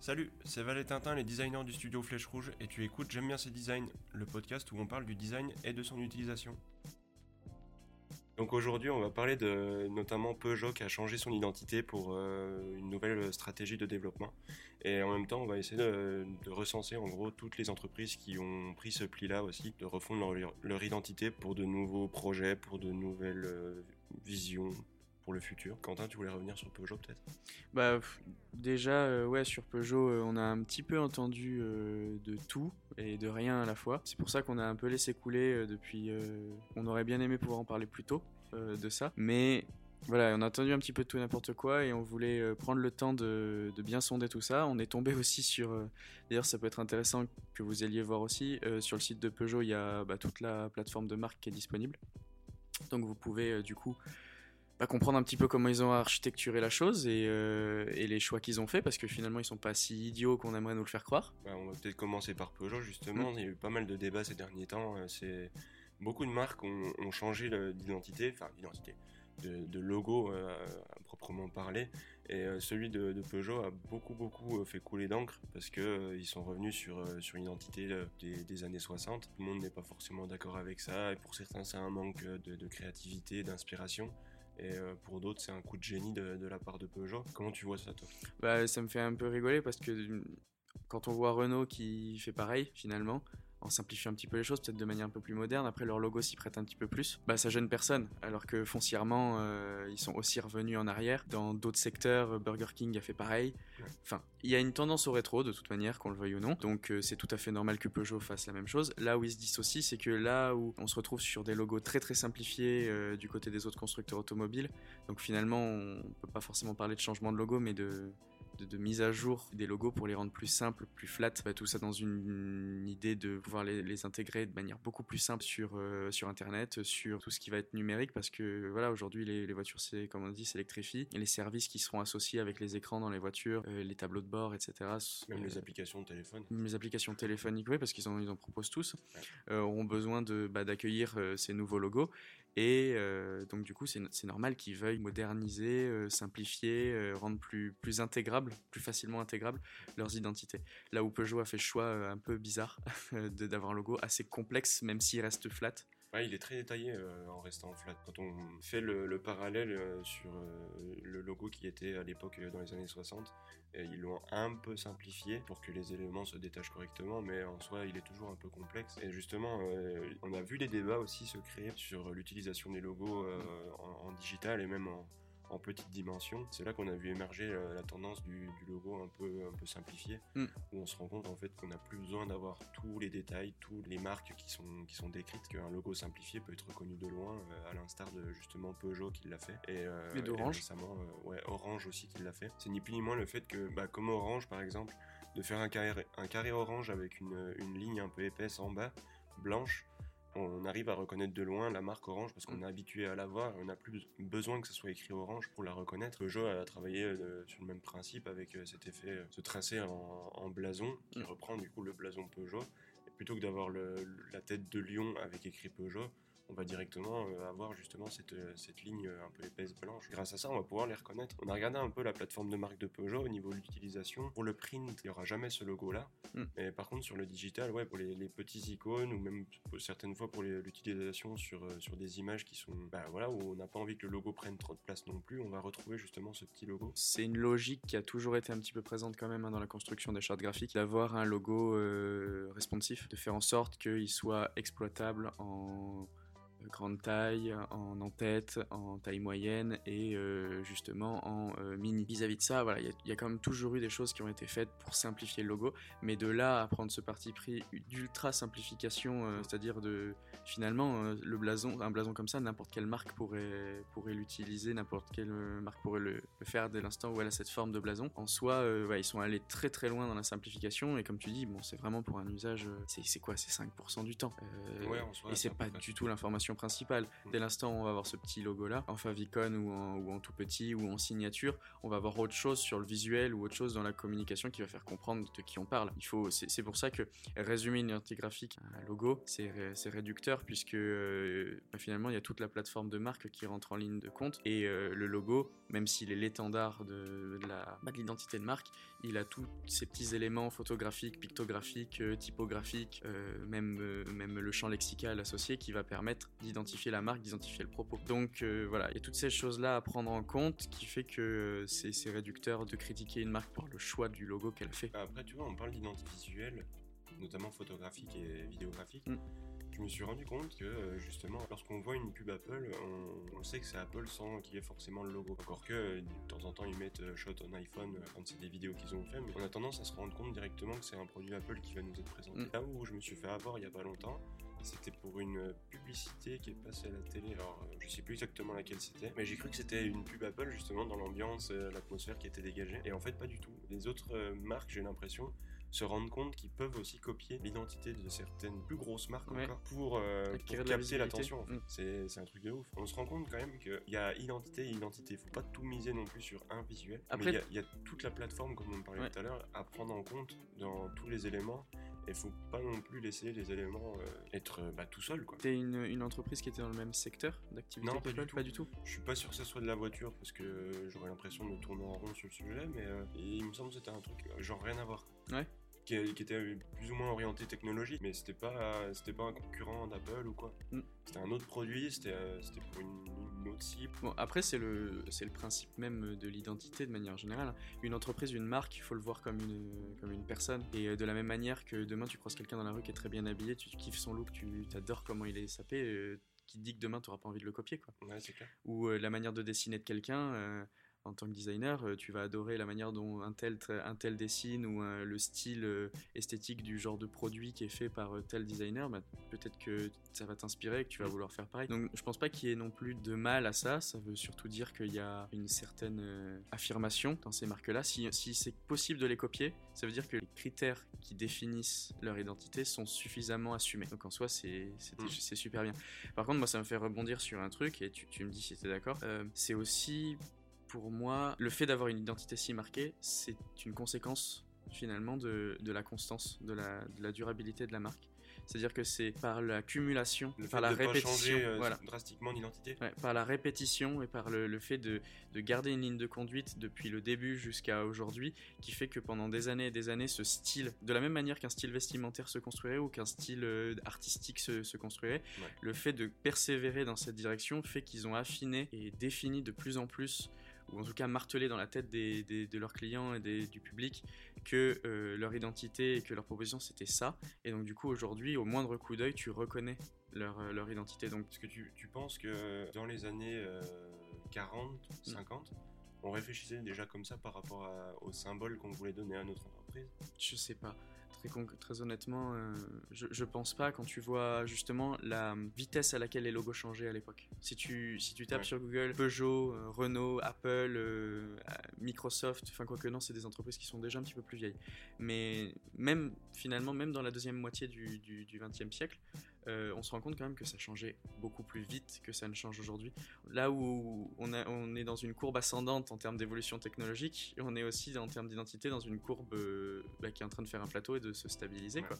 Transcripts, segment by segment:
Salut, c'est Valet Tintin, les designers du studio Flèche Rouge, et tu écoutes J'aime bien ces designs, le podcast où on parle du design et de son utilisation. Donc aujourd'hui, on va parler de notamment Peugeot qui a changé son identité pour euh, une nouvelle stratégie de développement. Et en même temps, on va essayer de, recenser en gros toutes les entreprises qui ont pris ce pli-là aussi, de refondre leur, identité pour de nouveaux projets, pour de nouvelles euh, visions, le futur. Quentin, tu voulais revenir sur Peugeot peut-être? Bah déjà, euh, ouais, sur Peugeot, euh, on a un petit peu entendu euh, de tout et de rien à la fois. C'est pour ça qu'on a un peu laissé couler depuis. on aurait bien aimé pouvoir en parler plus tôt de ça, mais voilà, on a entendu un petit peu de tout n'importe quoi et on voulait prendre le temps de, bien sonder tout ça. On est tombé aussi sur, d'ailleurs ça peut être intéressant que vous alliez voir aussi, sur le site de Peugeot il y a bah, toute la plateforme de marque qui est disponible. Donc vous pouvez du coup bah, comprendre un petit peu comment ils ont architecturé la chose euh, et, les choix qu'ils ont fait parce que finalement ils sont pas si idiots qu'on aimerait nous le faire croire. Bah, on va peut-être commencer par Peugeot justement. Mm. Il y a eu pas mal de débats ces derniers temps. Euh, c'est beaucoup de marques ont, changé d'identité, enfin d'identité, de, logo euh, à proprement parler. Et celui de, Peugeot a beaucoup beaucoup fait couler d'encre parce que ils sont revenus sur sur une identité des, des, années 60. Tout le monde n'est pas forcément d'accord avec ça et pour certains c'est un manque de créativité, d'inspiration. Et euh, pour d'autres, c'est un coup de génie de, la part de Peugeot. Comment tu vois ça, toi? Bah, Ça me fait un peu rigoler parce que quand on voit Renault qui fait pareil, finalement, en simplifiant un petit peu les choses, peut-être de manière un peu plus moderne. Après, leur logo s'y prête un petit peu plus. Bah, ça gêne personne, alors que foncièrement, euh, ils sont aussi revenus en arrière. Dans d'autres secteurs, Burger King a fait pareil. Enfin, il y a une tendance au rétro, de toute manière, qu'on le veuille ou non. Donc, euh, c'est tout à fait normal que Peugeot fasse la même chose. Là où ils se dissocient, c'est que là où on se retrouve sur des logos très très simplifiés euh, du côté des autres constructeurs automobiles, donc finalement, on peut pas forcément parler de changement de logo, mais de de, mise à jour des logos pour les rendre plus simples, plus flat. Bah, tout ça dans une, idée de pouvoir les, intégrer de manière beaucoup plus simple sur, euh, sur Internet, sur tout ce qui va être numérique, parce que voilà, aujourd'hui, les, voitures, c'est comme on dit, s'électrifient. Et les services qui seront associés avec les écrans dans les voitures, euh, les tableaux de bord, etc. Même les applications de téléphone. Les applications téléphoniques, oui, parce qu'ils en, ils en proposent tous, euh, auront besoin bah, d'accueillir ces nouveaux logos. Et donc, du coup, c'est, normal qu'ils veuillent moderniser, simplifier, rendre plus, plus intégrable plus facilement intégrables leurs identités. Là où Peugeot a fait le choix euh, un peu bizarre d'avoir un logo assez complexe, même s'il reste flat. Ouais, il est très détaillé euh, en restant flat. Quand on fait le, parallèle euh, sur le logo qui était à l'époque dans les années 60, ils l'ont un peu simplifié pour que les éléments se détachent correctement, mais en soi, il est toujours un peu complexe. Et justement, on a vu des débats aussi se créer sur l'utilisation des logos en, digital et même en, en petite dimension. C'est là qu'on a vu émerger euh, la tendance du, logo un peu, un peu simplifié, mm. où on se rend compte en fait qu'on n'a plus besoin d'avoir tous les détails, toutes les marques qui sont, qui sont décrites, qu'un logo simplifié peut être reconnu de loin, euh, à l'instar de justement Peugeot qui l'a fait. Et, euh, d'Orange. récemment, ouais, Orange aussi qui l'a fait. C'est ni plus ni moins le fait que, bah, comme Orange par exemple, de faire un carré, un carré orange avec une, une ligne un peu épaisse en bas, blanche, on arrive à reconnaître de loin la marque Orange parce qu'on est habitué à la voir et on n'a plus besoin que ce soit écrit Orange pour la reconnaître. Peugeot a travaillé euh, sur le même principe avec euh, cet effet, euh, ce tracé en, blason qui mm. reprend du coup le blason Peugeot. Et plutôt que d'avoir la tête de lion avec écrit Peugeot, on va directement euh, avoir justement cette, euh, cette ligne euh, un peu épaisse blanche. Grâce à ça, on va pouvoir les reconnaître. On a regardé un peu la plateforme de marque de Peugeot au niveau de l'utilisation. Pour le print, il n'y aura jamais ce logo-là. Hmm. Mais par contre, sur le digital, ouais, pour les, petits icônes ou même certaines fois pour l'utilisation sur, sur des images qui sont, bah, voilà, où on n'a pas envie que le logo prenne trop de place non plus, on va retrouver justement ce petit logo. C'est une logique qui a toujours été un petit peu présente quand même hein, dans la construction des chartes graphiques, d'avoir un logo responsif, de faire en sorte qu'il soit exploitable en grande taille, en en-tête, en taille moyenne et euh, justement en euh, mini. Vis-à-vis de ça, voilà, il y, a quand même toujours eu des choses qui ont été faites pour simplifier le logo, mais de là à prendre ce parti pris d'ultra simplification, euh, c'est-à-dire de finalement le blason, un blason comme ça, n'importe quelle marque pourrait pourrait l'utiliser, n'importe quelle marque pourrait le, faire dès l'instant où elle a cette forme de blason. En soi, ils sont allés très très loin dans la simplification et comme tu dis, bon, c'est vraiment pour un usage, c'est quoi, c'est 5% du temps. ouais, et c'est pas du tout l'information principale. Mm. Dès l'instant où on va avoir ce petit logo-là, en favicon ou en, ou en tout petit ou en signature, on va avoir autre chose sur le visuel ou autre chose dans la communication qui va faire comprendre de qui on parle. Il faut, c'est c'est pour ça que résumer une identité graphique à un logo, c'est ré- c'est réducteur puisque euh, bah, finalement il y a toute la plateforme de marque qui rentre en ligne de compte et euh, le logo, même s'il est l'étendard de, bah, de l'identité de marque, il a tous ces petits éléments photographiques, pictographiques, euh, typographiques, euh, même, même le champ lexical associé qui va permettre d'identifier la marque, d'identifier le propos. Donc euh, voilà, il y a toutes ces choses-là à prendre en compte qui fait que euh, c'est réducteur de critiquer une marque pour le choix du logo qu'elle fait. Après, tu vois, on parle d'identité visuelle, notamment photographique et vidéographique. Mm. Je me suis rendu compte que euh, justement, lorsqu'on voit une pub Apple, on, on sait que c'est Apple sans qu'il y ait forcément le logo. Encore que de temps en temps, ils mettent shot on iPhone quand c'est des vidéos qu'ils ont fait, mais on a tendance à se rendre compte directement que c'est un produit Apple qui va nous être présenté. Mm. Là où je me suis fait avoir il y a pas longtemps, c'était pour une publicité qui est passée à la télé. Alors, euh, je sais plus exactement laquelle c'était, mais j'ai cru que c'était une pub Apple justement dans l'ambiance, euh, l'atmosphère qui était dégagée. Et en fait, pas du tout. Les autres euh, marques, j'ai l'impression, se rendent compte qu'ils peuvent aussi copier l'identité de certaines plus grosses marques Ouais. encore pour, euh, pour capter l'attention. en fait. Mm. C'est un truc de ouf. On se rend compte quand même qu'il y a identité et identité. Faut pas tout miser non plus sur un visuel. Après- Mais il y a- il y, a toute la plateforme, comme on parlait Ouais. tout à l'heure, à prendre en compte dans tous les éléments. Et faut pas non plus laisser les éléments euh, être euh, bah, tout seul quoi. T'es une, une entreprise qui était dans le même secteur d'activité Non, pas du tout. Pas du tout. Je suis pas sûr que ça soit de la voiture parce que j'aurais l'impression de tourner en rond sur le sujet, mais euh, il me semble que c'était un truc euh, genre rien à voir. Ouais. Qui, qui était plus ou moins orienté technologique, mais c'était pas c'était pas un concurrent d'Apple ou quoi. Mm. C'était un autre produit, c'était euh, c'était pour une, une autre cible. Bon, après, c'est le, c'est le principe même de l'identité de manière générale. Une entreprise, une marque, il faut le voir comme une, comme une personne. Et euh, de la même manière que demain, tu croises quelqu'un dans la rue qui est très bien habillé, tu kiffes son look, tu adores comment il est sapé, euh, qui te dit que demain, tu n'auras pas envie de le copier. Quoi. Ouais, c'est clair. Ou euh, la manière de dessiner de quelqu'un. euh, en tant que designer, euh, tu vas adorer la manière dont un tel, un tel dessine ou euh, le style euh, esthétique du genre de produit qui est fait par tel designer. bah, Peut-être que ça va t'inspirer et que tu vas vouloir faire pareil. Donc je pense pas qu'il y ait non plus de mal à ça. Ça veut surtout dire qu'il y a une certaine affirmation dans ces marques-là. Si, si c'est possible de les copier, ça veut dire que les critères qui définissent leur identité sont suffisamment assumés. Donc en soi, c'est Mm. c'est super bien. Par contre, moi, ça me fait rebondir sur un truc, et tu, tu me dis si tu es d'accord. Euh, c'est aussi, pour moi, le fait d'avoir une identité si marquée, c'est une conséquence finalement de, de la constance, de la, de la durabilité de la marque. C'est-à-dire que c'est par l'accumulation, par la de pas répétition, changer euh, voilà. drastiquement d'identité. Ouais, par la répétition et par le, le fait de, de garder une ligne de conduite depuis le début jusqu'à aujourd'hui, qui fait que pendant des années et des années, ce style, de la même manière qu'un style vestimentaire se construirait ou qu'un style euh, artistique se, se construirait, Ouais. le fait de persévérer dans cette direction fait qu'ils ont affiné et défini de plus en plus ou en tout cas martelé dans la tête des, des- de leurs clients et des- du public que euh, leur identité et que leur proposition c'était ça. Et donc du coup aujourd'hui, au moindre coup d'œil, tu reconnais leur, euh, leur identité. Donc Est-ce que tu, tu penses que dans les années euh, 40, Mm. 50, on réfléchissait déjà comme ça par rapport à- au symbole qu'on voulait donner à notre entreprise? Je sais pas. Très, honnêtement, euh, je, je pense pas quand tu vois justement la vitesse à laquelle les logos changeaient à l'époque. Si tu, si tu tapes Ouais. sur Google Peugeot, euh, Renault, Apple, euh, Microsoft, enfin quoique non, c'est des entreprises qui sont déjà un petit peu plus vieilles. Mais même finalement, même dans la deuxième moitié du, du, du 20e siècle, euh, on se rend compte quand même que ça changeait beaucoup plus vite que ça ne change aujourd'hui. Là où on, a- on est dans une courbe ascendante en termes d'évolution technologique, on est aussi en termes d'identité dans une courbe euh, bah, qui est en train de faire un plateau et de se stabiliser. Ouais. Quoi.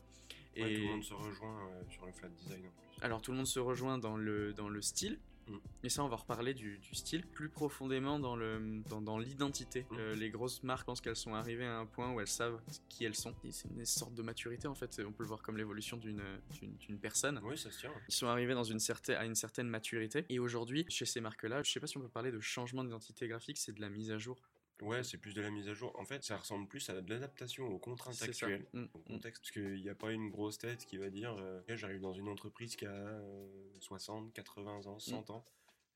Ouais, Et Tout le monde se rejoint euh, sur le flat design en plus. alors tout le monde se rejoint dans le, dans le style. Mm. Et ça, on va reparler du, du style plus profondément dans le dans, dans l'identité. Mm. Euh, les grosses marques pensent qu'elles sont arrivées à un point où elles savent qui elles sont. C'est une sorte de maturité en fait. On peut le voir comme l'évolution d'une d'une- d'une personne. Oui, ça se tient. Ils sont arrivés dans une certaine, à une certaine maturité. Et aujourd'hui, chez ces marques-là, je sais pas si on peut parler de changement d'identité graphique, c'est de la mise à jour. Ouais, c'est plus de la mise à jour. En fait, ça ressemble plus à de l'adaptation aux contraintes actuelles. Mm, Au mm. contexte, parce qu'il n'y a pas une grosse tête qui va dire euh, Ok, j'arrive dans une entreprise qui a euh, 60, 80 ans, 100 ans,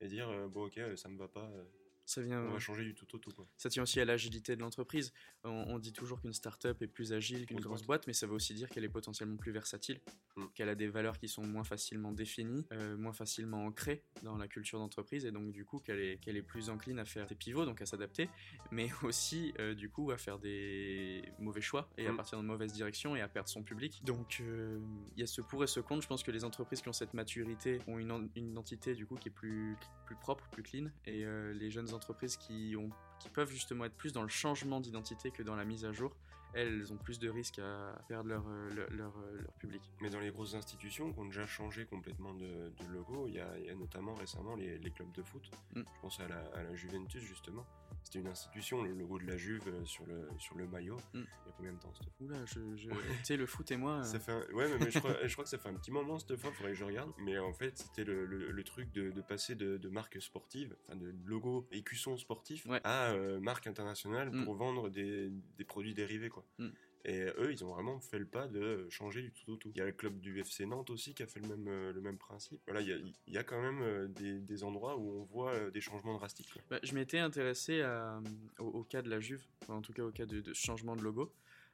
et dire euh, bon, ok, euh, ça me va pas, euh, Ça vient. On va changer du tout au tout. Quoi. Ça tient aussi à l'agilité de l'entreprise. On, on dit toujours qu'une start-up est plus agile qu'une Grosse boîte, mais ça veut aussi dire qu'elle est potentiellement plus versatile, Mm. qu'elle a des valeurs qui sont moins facilement définies, euh, moins facilement ancrées dans la culture d'entreprise, et donc du coup qu'elle est, qu'elle est plus encline à faire des pivots, donc à s'adapter, mais aussi euh, du coup à faire des mauvais choix et à Mm. partir de mauvaises directions et à perdre son public. Donc euh, il y a ce pour et ce contre. Je pense que les entreprises qui ont cette maturité ont une, en- une identité du coup qui est plus, plus propre, plus clean, et euh, les jeunes entreprises qui, ont, qui peuvent justement être plus dans le changement d'identité que dans la mise à jour, elles ont plus de risques à perdre leur, euh, leur, leur, euh, leur public. Mais dans les grosses institutions qui ont déjà changé complètement de, de logo, il y, a, il y a notamment récemment les, les clubs de foot. Mm. Je pense à la, à la Juventus justement. C'était une institution, le logo de la Juve euh, sur le, sur le maillot. Mm. Il y a combien de temps cette fois? Oula, je, je... tu sais, le foot et moi. euh, Ça fait un- Ouais, mais, mais je, crois, je crois que ça fait un petit moment cette fois, faudrait que je regarde. Mais en fait, c'était le, le- le truc de, de passer de, de marque sportive, enfin de logo écusson sportif, Ouais. à euh, marque internationale Mm. pour vendre des, des produits dérivés, quoi. Mm. Et eux, ils ont vraiment fait le pas de changer du tout au tout. Il y a le club du FC Nantes aussi qui a fait le même, euh, le même principe. Voilà, il y a, il y a quand même euh, des, des endroits où on voit euh, des changements drastiques. Bah, je m'étais intéressé à- au, au cas de la Juve, enfin, en tout cas au cas de, de changement de logo,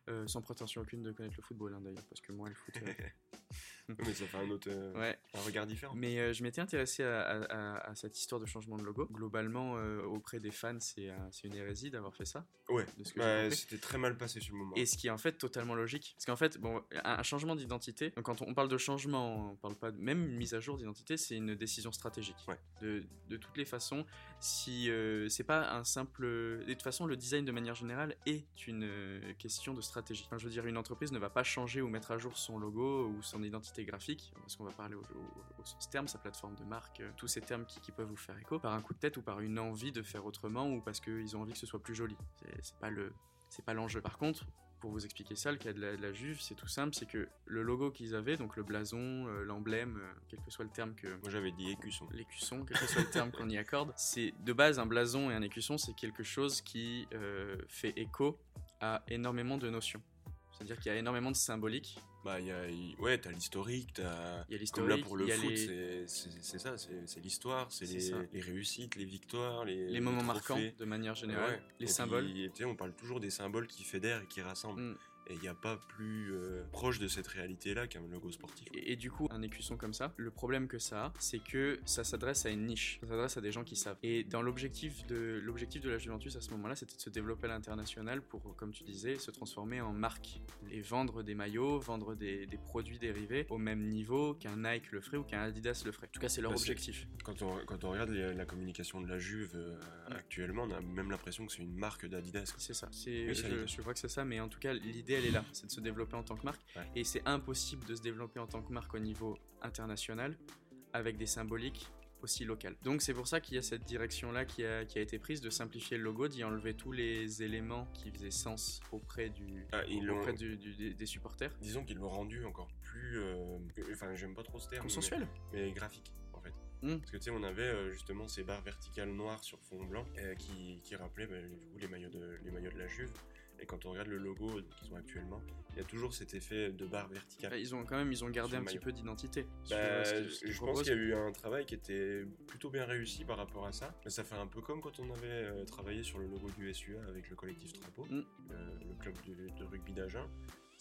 euh, sans prétention aucune de connaître le football hein, d'ailleurs, parce que moi le foot. euh, mais ça fait un autre euh, ouais. un regard différent. Mais euh, je m'étais intéressé à, à- à- à cette histoire de changement de logo. Globalement, euh, auprès des fans, c'est une hérésie d'avoir fait ça. Ouais, c'était très mal passé sur le moment. Et ce qui est en fait totalement logique. Parce qu'en fait, bon, un, un changement d'identité, quand on parle de changement, on parle pas de, même une mise à jour d'identité, c'est une décision stratégique. Ouais. De, de toutes les façons, si c'est pas un simple. De toute façon, le design de manière générale est une question de stratégie. Enfin, je veux dire, une entreprise ne va pas changer ou mettre à jour son logo ou son identité graphique, parce qu'on va parler au, au- au sens terme, sa plateforme de marque, euh, tous ces termes qui, qui peuvent vous faire écho, par un coup de tête ou par une envie de faire autrement ou parce qu'ils ont envie que ce soit plus joli. C'est- C'est pas le, c'est pas l'enjeu. Par contre, pour vous expliquer ça, le cas de la, de la Juve, c'est tout simple, c'est que le logo qu'ils avaient, donc le blason, euh, l'emblème, euh, quel que soit le terme que Moi j'avais dit écusson. l'écusson, quel que soit le terme qu'on y accorde, c'est de base un blason et un écusson, c'est quelque chose qui euh, fait écho à énormément de notions. C'est-à-dire qu'il y a énormément de symbolique. Bah, y a, ouais, t'as l'historique, t'as. Comme là pour le foot, les, c'est- ça, c'est l'histoire, c'est les, réussites, les victoires, les, les moments marquants de manière générale, Ouais. les Et symboles. puis, on parle toujours des symboles qui fédèrent et qui rassemblent. Mm. Et il n'y a pas plus euh, proche de cette réalité-là qu'un logo sportif. Et, et du coup, un écusson comme ça, le problème que ça a, c'est que ça s'adresse à une niche, ça s'adresse à des gens qui savent. Et dans l'objectif de l'objectif de la Juventus à ce moment-là, c'était de se développer à l'international pour, comme tu disais, se transformer en marque et vendre des maillots, vendre des, des produits dérivés au même niveau qu'un Nike le ferait ou qu'un Adidas le ferait. En tout cas, c'est leur Bah, objectif. Quand on, quand on regarde les- la communication de la Juve euh, actuellement, on a même l'impression que c'est une marque d'Adidas. C'est ça. Je, Adidas. je vois que c'est ça, mais en tout cas, l'idée, elle est là. C'est de se développer en tant que marque. Ouais. Et c'est impossible de se développer en tant que marque au niveau international avec des symboliques aussi locales. Donc c'est pour ça qu'il y a cette direction-là qui a, qui a été prise de simplifier le logo, d'y enlever tous les éléments qui faisaient sens auprès, du, Ah, ils l'ont- auprès du- du- des, supporters. Disons qu'ils l'ont rendu encore plus. euh, Enfin, j'aime pas trop ce terme. Consensuel Mais, mais graphique, en fait. Mm. Parce que tu sais, on avait euh, justement ces barres verticales noires sur fond blanc euh, qui, qui rappelaient bah, du coup, les, maillots de, les maillots de la Juve. Et quand on regarde le logo qu'ils ont actuellement, il y a toujours cet effet de barre verticale. Bah, Ils ont quand même ils ont gardé un petit peu d'identité. Bah, euh, je pense qu'il y a eu un travail qui était plutôt bien réussi par rapport à ça. Mais ça fait un peu comme quand on avait euh, travaillé sur le logo du SUA avec le collectif Trapo, Mm. le, le club de, de rugby d'Agen.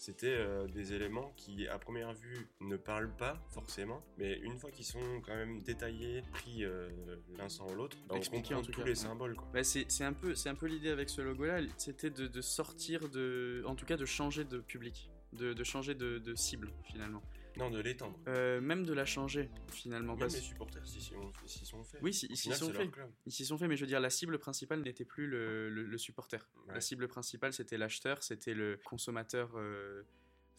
C'était euh, des éléments qui, à première vue, ne parlent pas forcément, mais une fois qu'ils sont quand même détaillés, pris euh, l'un sans l'autre, bah, on Expliqués, comprend en tout tous cas. les symboles. Quoi. Bah, c'est c'est un peu, c'est un peu l'idée avec ce logo-là, c'était de, de sortir de, en tout cas de changer de public, de, de changer de, de cible finalement, Non, de l'étendre. Euh, même de la changer finalement. Même parce- les supporters s'y sont, s'y sont faits. Oui, si- ils s'y sont faits. Ils s'y sont fait, mais je veux dire la cible principale n'était plus le, le- le supporter. Ouais. La cible principale c'était l'acheteur, c'était le consommateur. euh,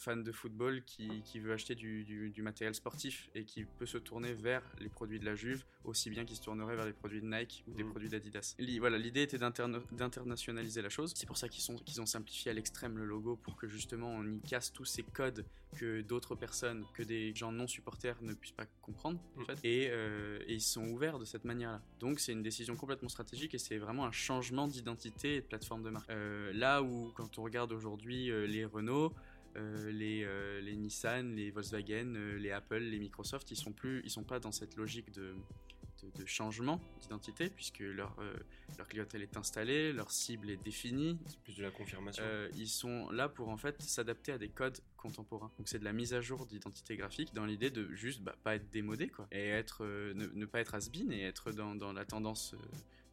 fan de football qui, qui veut acheter du, du- du matériel sportif et qui peut se tourner vers les produits de la Juve aussi bien qu'il se tournerait vers les produits de Nike ou des Mhm. produits d'Adidas. Voilà, l'idée était d'interna- d'internationaliser la chose. C'est pour ça qu'ils ont simplifié à l'extrême le logo pour que justement on y casse tous ces codes que d'autres personnes, que des gens non supporters ne puissent pas comprendre en fait. Et, euh, et ils sont ouverts de cette manière-là. Donc c'est une décision complètement stratégique et c'est vraiment un changement d'identité et de plateforme de marque. Euh, là où quand on regarde aujourd'hui euh, les Renault, euh, les, euh, les Nissan, les Volkswagen, euh, les Apple, les Microsoft, ils sont plus, ils sont pas dans cette logique de de, changement d'identité, puisque leur, euh, leur clientèle est installée, leur cible est définie. C'est plus de la confirmation. Euh, ils sont là pour en fait s'adapter à des codes contemporains. Donc c'est de la mise à jour d'identité graphique dans l'idée de juste bah, pas être démodé quoi, et être, ne, pas être has-been et être dans, dans la tendance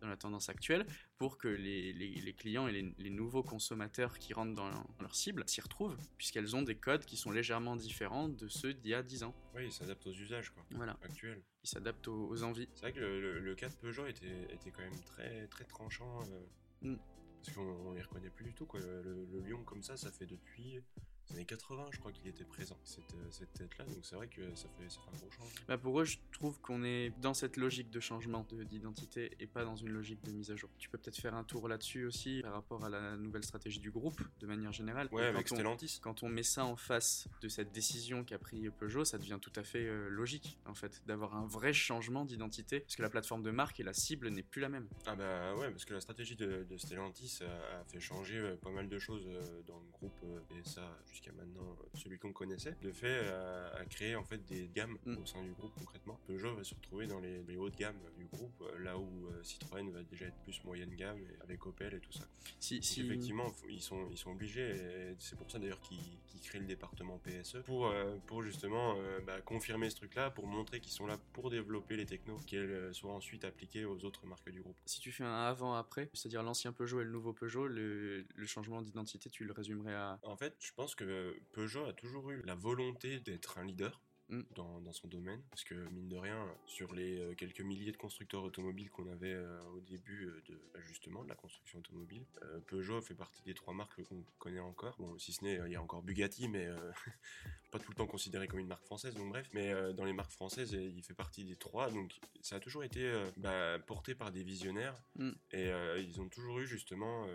dans la tendance actuelle pour que les, les, clients et les, nouveaux consommateurs qui rentrent dans leur cible s'y retrouvent, puisqu'elles ont des codes qui sont légèrement différents de ceux d'il y a 10 ans. Oui, ils s'adaptent aux usages quoi, voilà. actuels. Ils s'adaptent aux, envies. C'est vrai que le, le, cas de Peugeot était, était quand même très, très tranchant. Euh, mm. Parce qu'on les reconnaît plus du tout. Quoi. Le, le, lion comme ça, ça fait depuis les années 80, je crois qu'il était présent, cette, euh, cette tête-là. Donc c'est vrai que ça fait, ça fait un gros changement. Bah pour eux, je trouve qu'on est dans cette logique de changement d'identité et pas dans une logique de mise à jour? Tu peux peut-être faire un tour là-dessus aussi par rapport à la nouvelle stratégie du groupe de manière générale. Ouais, avec Stellantis. Quand on met ça en face de cette décision qu'a pris Peugeot, ça devient tout à fait euh, logique en fait d'avoir un vrai changement d'identité parce que la plateforme de marque et la cible n'est plus la même. Ah bah ouais, parce que la stratégie de, Stellantis a, fait changer euh, pas mal de choses dans le groupe et ça jusqu'à maintenant celui qu'on connaissait, de fait à, créer en fait des gammes mm. au sein du groupe concrètement. Peugeot va se retrouver dans les, les hautes gammes du groupe, euh, là où euh, Citroën va déjà être plus moyenne gamme avec Opel et tout ça. Si, si... Effectivement, ils sont, ils sont obligés, c'est pour ça d'ailleurs qu'ils créent le département PSE, pour, euh, pour justement bah, confirmer ce truc-là, pour montrer qu'ils sont là pour développer les technos, qu'elles soient ensuite appliquées aux autres marques du groupe. Si tu fais un avant-après, c'est-à-dire l'ancien Peugeot et le nouveau Peugeot, le, le changement d'identité, tu le résumerais à... En fait, je pense que Peugeot a toujours eu la volonté d'être un leader. Mm. Dans, son domaine parce que mine de rien sur les euh, quelques milliers de constructeurs automobiles qu'on avait euh, au début euh, de bah, justement de la construction automobile Peugeot fait partie des trois marques qu'on connaît encore bon si ce n'est il y a encore Bugatti mais pas tout le temps considéré comme une marque française donc bref mais dans les marques françaises il fait partie des trois donc ça a toujours été bah, porté par des visionnaires mm. et ils ont toujours eu justement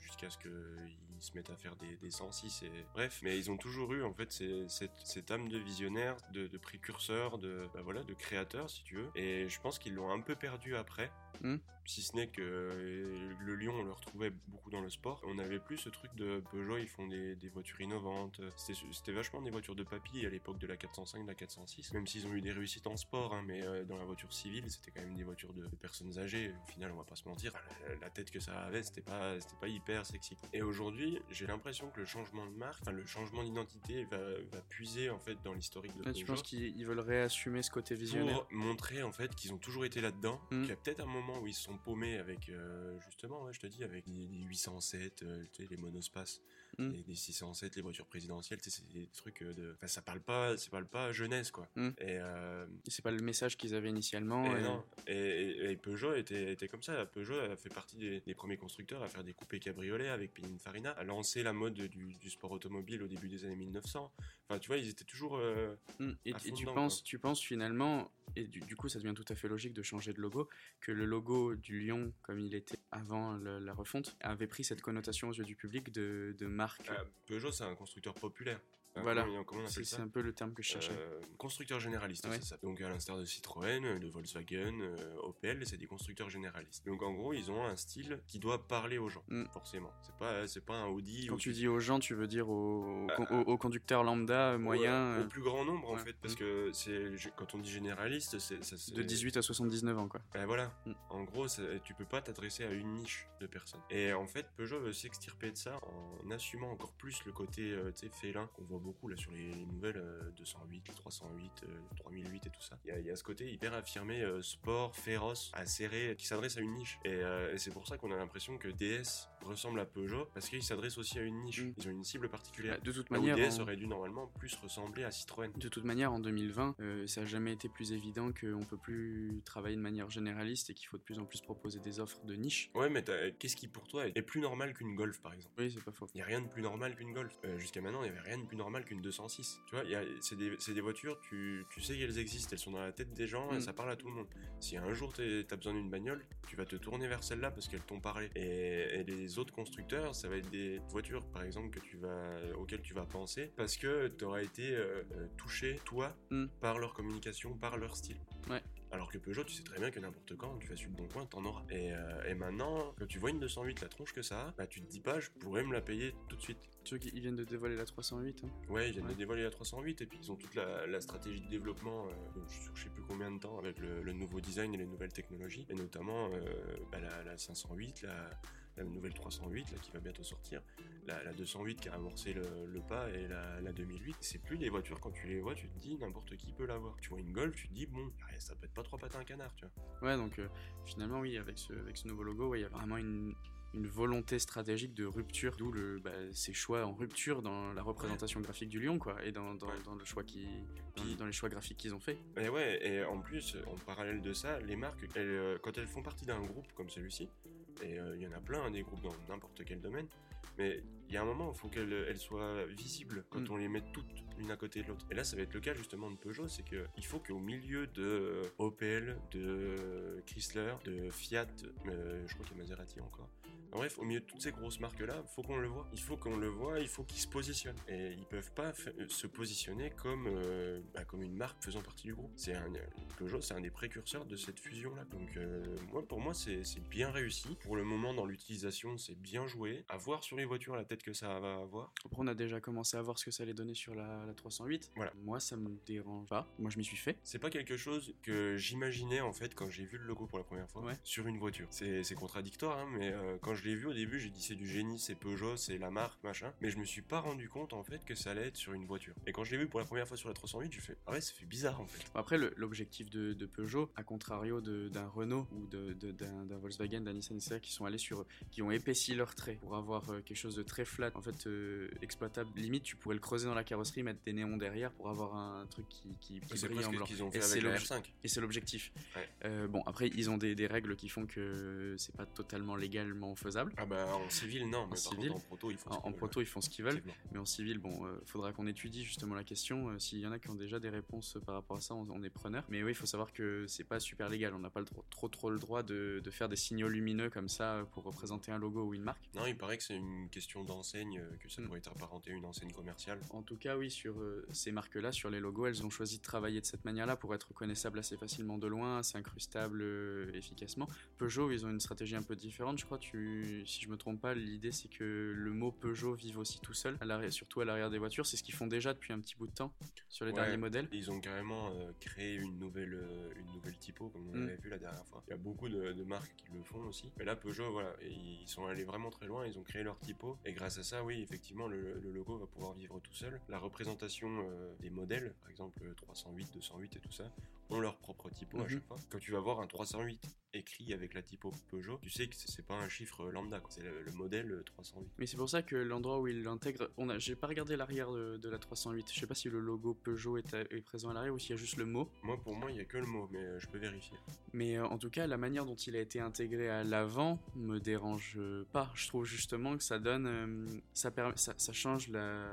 jusqu'à ce qu'ils se mettent à faire des, des 106 et bref. Mais ils ont toujours eu en fait cette, âme de visionnaire de, précurseur de bah voilà de créateur si tu veux. Et je pense qu'ils l'ont un peu perdu après. Hmm. si ce n'est que le Lyon on le retrouvait beaucoup dans le sport. On n'avait plus ce truc de Peugeot ils font des, voitures innovantes. C'était vachement des voitures de papy à l'époque de la 405 de la 406 même s'ils ont eu des réussites en sport hein, mais euh, dans la voiture civile c'était quand même des voitures de, personnes âgées. Au final on va pas se mentir. La, tête que ça avait c'était pas pas hyper sexy. Et aujourd'hui, j'ai l'impression que le changement de marque, enfin le changement d'identité va, puiser en fait dans l'historique de ah, Tu penses qu'ils veulent réassumer ce côté visionnaire Pour montrer en fait qu'ils ont toujours été là-dedans, hmm. qu'il y a peut-être un moment où ils se sont paumés avec, euh, justement, je te dis, avec les, 807, euh, les monospaces. Les, 607, les voitures présidentielles, c'est des trucs euh, de. Enfin, ça parle pas, ça parle pas jeunesse, quoi. Hmm. Et, c'est pas le message qu'ils avaient initialement. Et, Non. Et, Peugeot était, était comme ça. Peugeot a fait partie des, des premiers constructeurs à faire des coupés cabriolet avec Pininfarina, a lancé la mode du, sport automobile au début des années 1900. Enfin, tu vois, ils étaient toujours. Euh, mm. et, tu, penses, tu penses finalement, et du, coup, ça devient tout à fait logique de changer de logo, que le logo du lion, comme il était avant la refonte, avait pris cette connotation aux yeux du public de, Euh, Peugeot, c'est un constructeur populaire. Voilà, c'est un peu le terme que je cherchais. Euh, constructeur généraliste, c'est ça. Donc à l'instar de Citroën, de Volkswagen, euh, Opel, c'est des constructeurs généralistes. Donc en gros, ils ont un style qui doit parler aux gens, mm. forcément. C'est pas, c'est pas un Audi. Quand tu dis aux gens, tu veux dire aux, bah, conducteurs lambda, moyens. Au, plus grand nombre en fait, parce mm. que c'est quand on dit généraliste, c'est de 18 à 79 ans quoi. Ben voilà. Mm. En gros, tu peux pas t'adresser à une niche de personnes. Et en fait, Peugeot veut s'extirper de ça en assumant encore plus le côté euh, félin qu'on voit beaucoup là sur les, nouvelles 208, 308, 3008 et tout ça. Il y, a, ce côté hyper affirmé euh, sport féroce, acéré, qui s'adresse à une niche. Euh, et, c'est pour ça qu'on a l'impression que DS ressemble à Peugeot parce qu'il s'adresse aussi à une niche. Mm. Ils ont une cible particulière. Bah, de toute manière, DS aurait dû normalement plus ressembler à Citroën. De toute manière, en 2020, euh, ça n'a jamais été plus évident qu'on peut plus travailler de manière généraliste et qu'il faut de plus en plus proposer des offres de niche. Ouais, mais qu'est-ce qui pour toi est plus normal qu'une Golf par exemple? Oui, c'est pas faux. Il y a rien de plus normal qu'une Golf. Jusqu'à maintenant, il y avait rien de plus normal qu'une 206. Tu vois, c'est des, des, voitures, tu, tu sais qu'elles existent, elles sont dans la tête des gens et mm. ça parle à tout le monde. Si un jour t'as besoin d'une bagnole, tu vas te tourner vers celle-là parce qu'elles t'ont parlé. Et, les autres constructeurs, ça va être des voitures, par exemple, que tu vas, auxquelles tu vas penser parce que tu auras été euh, touché, toi, mm. par leur communication, par leur style. Ouais. Alors que Peugeot, tu sais très bien que n'importe quand, tu vas sur le bon coin, t'en auras. Et, euh, et maintenant, quand tu vois une 208, la tronche que ça a, bah tu te dis pas, je pourrais me la payer tout de suite. Tu vois qu'ils viennent de dévoiler la 308. hein. Ouais, ils viennent Ouais. de dévoiler la 308 et puis ils ont toute la, la stratégie de développement euh, sur je sais plus combien de temps avec le, le nouveau design et les nouvelles technologies et notamment euh, bah, la, la 508, la, la nouvelle 308 là, qui va bientôt sortir, la, la 208 qui a amorcé le, le pas et la, la 2008. C'est plus des voitures quand tu les vois, tu te dis n'importe qui peut l'avoir. Tu vois une Golf, tu te dis bon, ça peut être pas trois pattes à un canard, tu vois. Ouais, donc euh, finalement, oui, avec ce, avec ce nouveau logo, ouais, il y a vraiment une, une volonté stratégique de rupture, d'où le, bah, ces choix en rupture dans la représentation graphique du lion, quoi, et dans, dans, Ouais. dans le choix qui, dans, Puis- dans les choix graphiques qu'ils ont fait. Et ouais, et en plus, en parallèle de ça, les marques, elles, euh, quand elles font partie d'un groupe comme celui-ci, et euh, il y en a plein, hein, des groupes dans n'importe quel domaine, mais il y a un moment où il faut qu'elles elles soient visibles quand Mm. on les met toutes l'une à côté de l'autre. Et là, ça va être le cas justement de Peugeot, c'est qu'il faut qu'au milieu de euh, Opel, de Chrysler, de Fiat, euh, je crois qu'il y a Maserati encore. Bref, au milieu de toutes ces grosses marques-là, faut qu'on le voit. Il faut qu'on le voit, il faut qu'ils se positionnent. Et ils peuvent pas euh, se positionner comme, euh, bah, comme une marque faisant partie du groupe. C'est un, Peugeot, c'est un des précurseurs de cette fusion-là. Donc, euh, moi, pour moi, c'est bien réussi. Pour le moment, dans l'utilisation, c'est bien joué. À voir sur les voitures la tête que ça va avoir. Après, on a déjà commencé à voir ce que ça allait donner sur la, la 308. Voilà. Moi, ça me dérange pas. Moi, je m'y suis fait. C'est pas quelque chose que j'imaginais en fait quand j'ai vu le logo pour la première fois Ouais. sur une voiture. C'est c'est contradictoire, hein, mais euh, quand je l'ai vu au début, j'ai dit c'est du génie, c'est Peugeot, c'est la marque, machin. Mais je me suis pas rendu compte en fait que ça allait être sur une voiture. Et quand je l'ai vu pour la première fois sur la 308, j'ai fait ah ouais, ça fait bizarre en fait. Après, l'objectif de, de Peugeot, à contrario d'un Renault ou d'un Volkswagen, d'un Nissan, etc., qui sont allés sur, qui ont épaissi leurs traits pour avoir euh, quelque chose de très flat, en fait, euh, exploitable. Limite, tu pourrais le creuser dans la carrosserie, mettre des néons derrière pour avoir un truc qui, qui, qui brille en blanc. ont Et fait c'est avec la l'obje- R5. Et c'est l'objectif. Ouais. Euh, bon, après, ils ont des, des règles qui font que c'est pas totalement légalement faisable. Ah bah en civil non, mais par civil, contre en proto ils font En, ce en qu'ils veulent, proto, ils font ce qu'ils veulent. effectivement. Mais en civil, bon, euh, faudra qu'on étudie justement la question. Euh, S'il y en a qui ont déjà des réponses par rapport à ça, on, on est preneur. Mais oui, il faut savoir que c'est pas super légal. On n'a pas le dro- trop trop le droit de, de faire des signaux lumineux comme ça euh, pour représenter un logo ou une marque. Non, il paraît que c'est une question d'enseigne, euh, que ça Mm. pourrait être apparenté à une enseigne commerciale. En tout cas, oui, sur euh, ces marques-là, sur les logos, elles ont choisi de travailler de cette manière-là pour être reconnaissables assez facilement de loin, assez incrustables euh, efficacement. Peugeot, ils ont une stratégie un peu différente, je crois. Tu, si je me trompe pas, l'idée c'est que le mot Peugeot vive aussi tout seul, à surtout à l'arrière des voitures. C'est ce qu'ils font déjà depuis un petit bout de temps sur les Ouais. derniers modèles. Ils ont carrément euh, créé une nouvelle, euh, une nouvelle typo, comme on Mm. avait vu la dernière fois. Il y a beaucoup de, de marques qui le font aussi. Mais là, Peugeot, voilà, ils sont allés vraiment très loin, ils ont créé leur typo. Et grâce à ça, oui, effectivement, le, le logo va pouvoir vivre tout seul. La représentation euh, des modèles, par exemple 308, 208 et tout ça, ont leur propre typo à Mhm. chaque fois. Quand tu vas voir un 308 écrit avec la typo Peugeot, tu sais que c'est pas un chiffre lambda, c'est le, le modèle euh, 308. Mais c'est pour ça que l'endroit où ils l'intègrent, on a, j'ai pas regardé l'arrière de, de la 308. Je sais pas si le logo Peugeot est, à- est présent à l'arrière ou s'il y a juste le mot. Moi, pour moi, il y a que le mot, mais euh, je peux vérifier. Mais euh, en tout cas, la manière dont il a été intégré à l'avant me dérange euh, pas. Je trouve justement que ça donne, euh, ça, permet, ça, ça change la,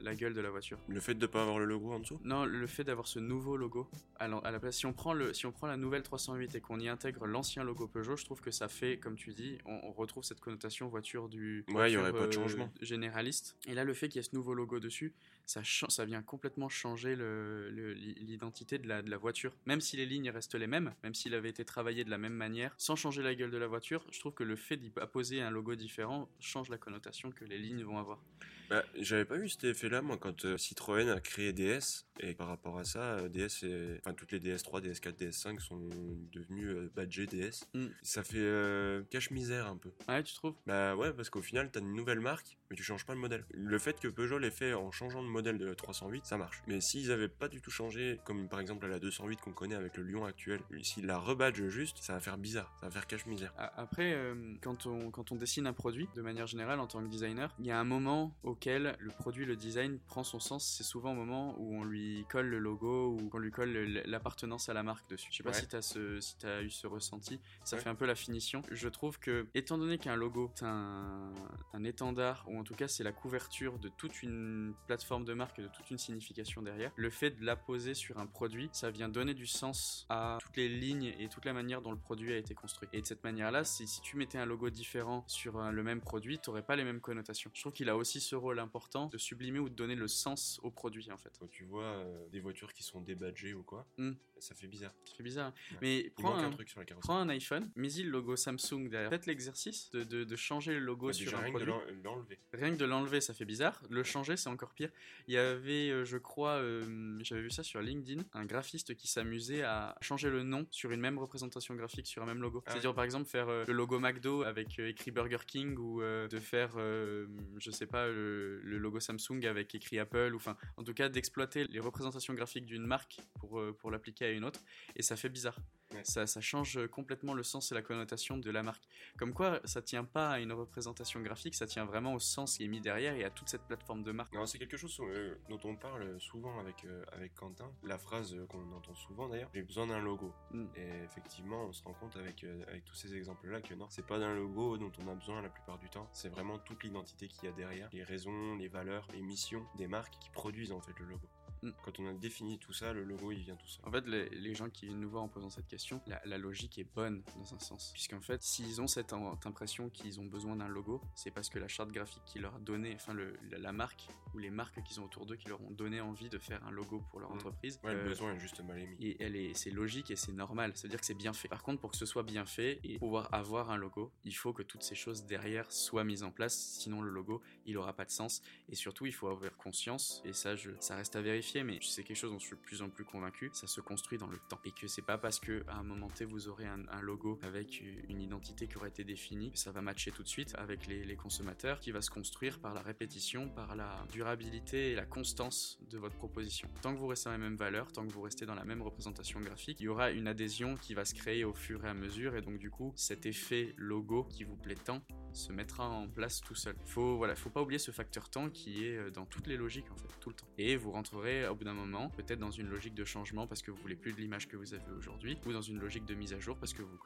la gueule de la voiture. Le fait de pas avoir le logo en dessous? Non, le fait d'avoir ce nouveau logo à la, à la place, si on prend le, si on prend la nouvelle 308 et qu'on y intègre l'ancien logo Peugeot, je trouve que ça fait, comme tu dis, on, on retrouve cette connotation voiture du Ouais, il y voiture, aurait pas de euh, changement. généraliste. Et là, le fait qu'il y ait ce nouveau logo dessus, ça, vient complètement changer le- le- l'identité de la, de la voiture. Même si les lignes restent les mêmes, même s'il avait été travaillé de la même manière, sans changer la gueule de la voiture, je trouve que le fait d'y apposer un logo différent change la connotation que les lignes vont avoir. Bah, j'avais pas eu cet effet-là, moi, quand euh, Citroën a créé DS. Et par rapport à ça, euh, DS, enfin, toutes les DS3, DS4, DS5 sont devenues euh, badgées DS. Mm. Ça fait euh, cache-misère un peu. Ouais, tu trouves? Bah ouais, parce qu'au final, t'as une nouvelle marque, mais tu changes pas le modèle. Le fait que Peugeot l'ait fait en changeant de modèle de la 308, ça marche. Mais s'ils avaient pas du tout changé, comme par exemple à la 208 qu'on connaît avec le Lyon actuel, s'ils la rebadgent juste, ça va faire bizarre, ça va faire cache-misère. Après, euh, quand, on, quand on dessine un produit, de manière générale, en tant que designer, il y a un moment auquel le produit, le design prend son sens. C'est souvent au moment où on lui colle le logo ou qu'on lui colle le- l'appartenance à la marque dessus. Je sais pas Ouais. si tu as, ce, si as eu ce ressenti. Ça Ouais. fait un peu la finition. Je trouve que, étant donné qu'un logo est un, un étendard, ou en tout cas c'est la couverture de toute une plateforme de marque et de toute une signification derrière, le fait de l'apposer sur un produit, ça vient donner du sens à toutes les lignes et toute la manière dont le produit a été construit. Et de cette manière-là, si, si tu mettais un logo différent sur un- le même produit, tu pas les mêmes connotations. Je trouve qu'il a aussi ce rôle important de sublimer ou de donner le sens au produit en fait. Quand tu vois euh, des voitures qui sont débadgées ou quoi, Mm. Hmm. Ça fait bizarre. Ça fait bizarre. Ouais. Mais prends un, un, truc sur la carrosserie. prends un iPhone, mets-y le logo Samsung derrière. Faites l'exercice de, de- de changer le logo Bah, sur déjà, un rien que de produit. l'en- l'enlever. Rien que de l'enlever, ça fait bizarre. Le changer, c'est encore pire. Il y avait, euh, je crois, euh, j'avais vu ça sur LinkedIn, un graphiste qui s'amusait à changer le nom sur une même représentation graphique sur un même logo. Ah C'est-à-dire, par exemple, faire euh, le logo McDo avec euh, écrit Burger King ou de faire, je sais pas, le, le logo Samsung avec écrit Apple. Ou enfin, en tout cas, d'exploiter les représentations graphiques d'une marque pour, pour l'appliquer à une autre. Et ça fait bizarre. Ouais. Ça, ça change complètement le sens et la connotation de la marque. Comme quoi, ça tient pas à une représentation graphique, ça tient vraiment au sens qui est mis derrière et à toute cette plateforme de marque. C'est quelque chose euh, dont on parle souvent avec, euh, avec Quentin. La phrase euh, qu'on entend souvent d'ailleurs, j'ai besoin d'un logo. Mm. Et effectivement, on se rend compte avec, euh, avec tous ces exemples-là que non, c'est pas d'un logo dont on a besoin la plupart du temps. C'est vraiment toute l'identité qu'il y a derrière, les raisons, les valeurs, les missions des marques qui produisent en fait le logo. Mm. Quand on a défini tout ça, le logo il vient tout seul. En fait, les, les gens qui viennent nous voir en posant cette question, la, la logique est bonne dans un sens. Puisqu'en fait, s'ils ont cette, impression qu'ils ont besoin d'un logo, c'est parce que la charte graphique qui leur a donné, enfin le- la, la marque ou les marques qu'ils ont autour d'eux qui leur ont donné envie de faire un logo pour leur Mm. entreprise, Ouais, le euh, besoin est juste mal émis. et elle est, c'est logique et c'est normal. C'est-à-dire que c'est bien fait. Par contre, pour que ce soit bien fait et pouvoir avoir un logo, il faut que toutes ces choses derrière soient mises en place. Sinon, le logo, il aura pas de sens. Et surtout, il faut avoir conscience. Et ça, je, ça reste à vérifier, mais c'est quelque chose dont je suis de plus en plus convaincu. Ça se construit dans le temps. Et que c'est pas parce que à un moment T, vous aurez un, logo avec une identité qui aura été définie, ça va matcher tout de suite avec les, consommateurs, qui va se construire par la répétition, par la durabilité et la constance de votre proposition. Tant que vous restez dans les mêmes valeurs, tant que vous restez dans la même représentation graphique, il y aura une adhésion qui va se créer au fur et à mesure, et donc du coup, cet effet logo qui vous plaît tant se mettra en place tout seul. Faut voilà, faut pas oublier ce facteur temps qui est euh, dans toutes les logiques en fait, tout le temps. Et vous rentrerez au bout d'un moment peut-être dans une logique de changement parce que vous voulez plus de l'image que vous avez aujourd'hui, ou dans une logique de mise à jour parce que vous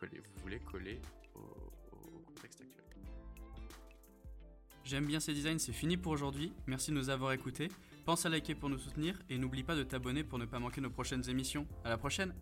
voulez coller au, au contexte actuel. J'aime bien ces designs, c'est fini pour aujourd'hui. Merci de nous avoir écoutés. Pense à liker pour nous soutenir et n'oublie pas de t'abonner pour ne pas manquer nos prochaines émissions. À la prochaine!